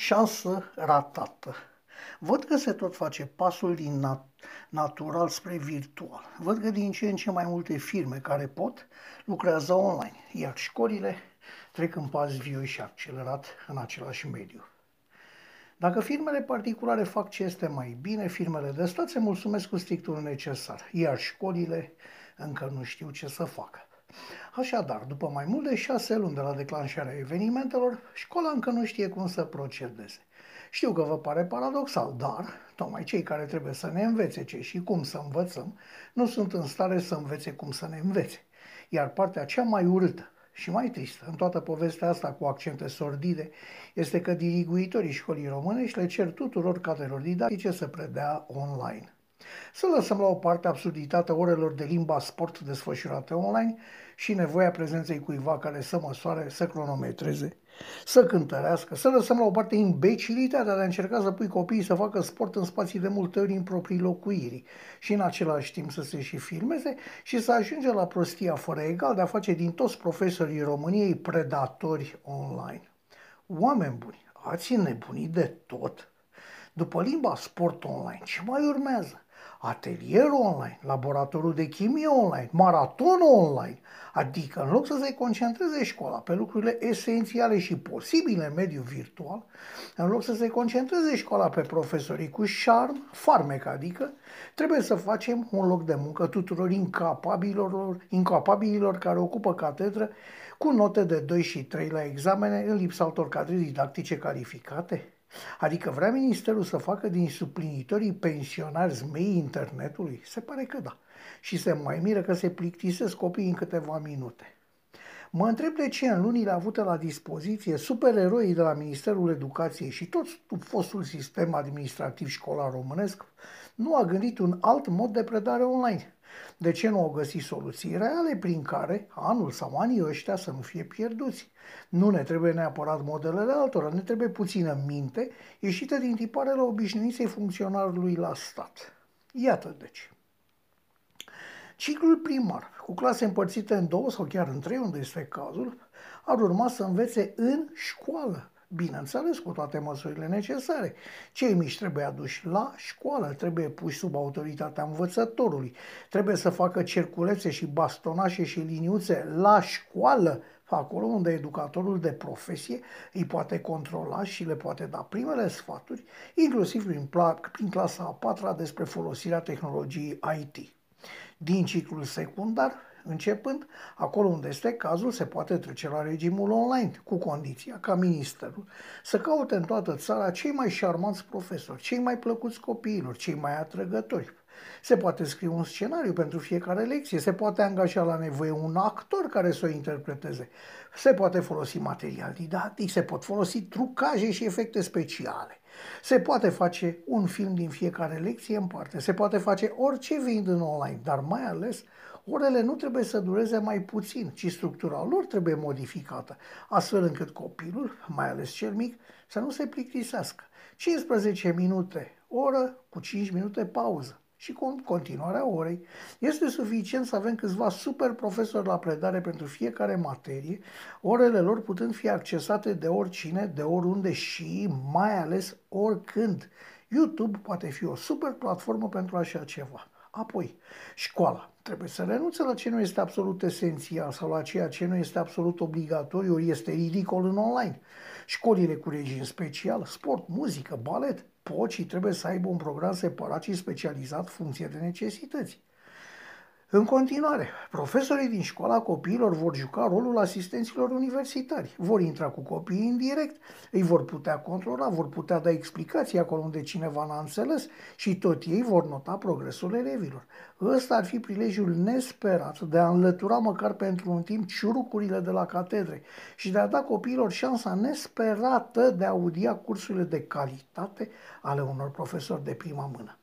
Șansă ratată. Văd că se tot face pasul din nat- natural spre virtual. Văd că din ce în ce mai multe firme care pot lucrează online, iar școlile trec în pas viu și accelerat în același mediu. Dacă firmele particulare fac ce este mai bine, firmele de stat se mulțumesc cu strictul necesar, iar școlile încă nu știu ce să facă. Așadar, după mai mult de șase luni de la declanșarea evenimentelor, școala încă nu știe cum să procedeze. Știu că vă pare paradoxal, dar tocmai cei care trebuie să ne învețe ce și cum să învățăm, nu sunt în stare să învețe cum să ne învețe. Iar partea cea mai urâtă și mai tristă în toată povestea asta cu accente sordide este că diriguitorii școlii românești le cer tuturor cadrelor didactice să predea online. Să lăsăm la o parte absurditatea orelor de limba sport desfășurate online și nevoia prezenței cuiva care să măsoare, să cronometreze, să cântărească, să lăsăm la o parte imbecilitatea de a încerca să pui copiii să facă sport în spații de multe ori în proprii locuiri și în același timp să se și filmeze și să ajunge la prostia fără egal de a face din toți profesorii României predatori online. Oameni buni, ați nebunit de tot? După limba sport online, ce mai urmează? Atelier online, laboratorul de chimie online, maraton online. Adică, în loc să se concentreze școala pe lucrurile esențiale și posibile în mediul virtual, în loc să se concentreze școala pe profesorii cu șarm, farmec, adică, trebuie să facem un loc de muncă tuturor incapabililor, incapabililor care ocupă catedră cu note de 2 și 3 la examene în lipsa altor cadre didactice calificate? Adică vrea ministerul să facă din suplinitorii pensionari zmei internetului? Se pare că da. Și se mai miră că se plictisesc copiii în câteva minute. Mă întreb de ce în lunile avute la dispoziție supereroii de la Ministerul Educației și tot fostul sistem administrativ școlar românesc nu a gândit un alt mod de predare online. De ce nu au găsit soluții reale prin care anul sau anii ăștia să nu fie pierduți? Nu ne trebuie neapărat modelele altora, ne trebuie puțină minte ieșită din tiparele obișnuinței funcționarului la stat. Iată deci. Ciclul primar, cu clase împărțite în două sau chiar în trei, unde este cazul, ar urma să învețe în școală, bineînțeles cu toate măsurile necesare. Cei mici trebuie aduși la școală, trebuie puși sub autoritatea învățătorului, trebuie să facă cerculețe și bastonașe și liniuțe la școală, acolo unde educatorul de profesie îi poate controla și le poate da primele sfaturi, inclusiv prin, prin clasa a patra despre folosirea tehnologiei IT. Din ciclul secundar, Începând, acolo unde este cazul, se poate trece la regimul online, cu condiția ca ministerul să caute în toată țara cei mai șarmanți profesori, cei mai plăcuți copiilor, cei mai atrăgători. Se poate scrie un scenariu pentru fiecare lecție, se poate angaja la nevoie un actor care să o interpreteze, se poate folosi material didactic, se pot folosi trucaje și efecte speciale. Se poate face un film din fiecare lecție în parte, se poate face orice vind în online, dar mai ales orele nu trebuie să dureze mai puțin, ci structura lor trebuie modificată, astfel încât copilul, mai ales cel mic, să nu se plictisească. 15 minute oră cu 5 minute pauză și cu continuarea orei. Este suficient să avem câțiva super profesori la predare pentru fiecare materie, orele lor putând fi accesate de oricine, de oriunde și mai ales oricând. YouTube poate fi o super platformă pentru așa ceva. Apoi, școala trebuie să renunțe la ce nu este absolut esențial sau la ceea ce nu este absolut obligatoriu, ori este ridicol în online. Școlile cu regim special, sport, muzică, balet, pot și trebuie să aibă un program separat și specializat funcție de necesități. În continuare, profesorii din școala copiilor vor juca rolul asistenților universitari. Vor intra cu copiii în direct, îi vor putea controla, vor putea da explicații acolo unde cineva n-a înțeles și tot ei vor nota progresul elevilor. Ăsta ar fi prilejul nesperat de a înlătura măcar pentru un timp ciurucurile de la catedre și de a da copiilor șansa nesperată de a audia cursurile de calitate ale unor profesori de prima mână.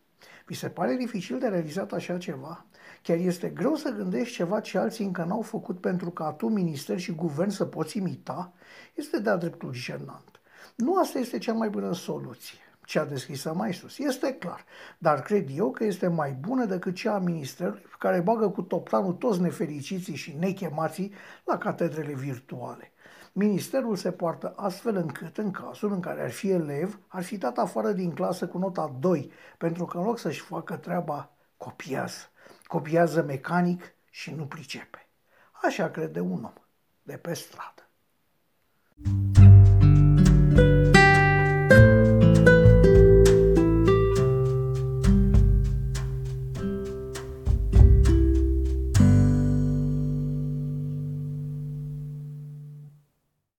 Vi se pare dificil de realizat așa ceva? Chiar este greu să gândești ceva ce alții încă n-au făcut pentru ca tu, minister și guvern, să poți imita? Este de-a dreptul jenant. Nu asta este cea mai bună soluție cea deschisă mai sus. Este clar, dar cred eu că este mai bună decât cea a ministerului care bagă cu toplanul toți nefericiții și nechemații la catedrele virtuale. Ministerul se poartă astfel încât, în cazul în care ar fi elev, ar fi dat afară din clasă cu nota 2, pentru că în loc să-și facă treaba, copiază. Copiază mecanic și nu pricepe. Așa crede un om de pe stradă. thank you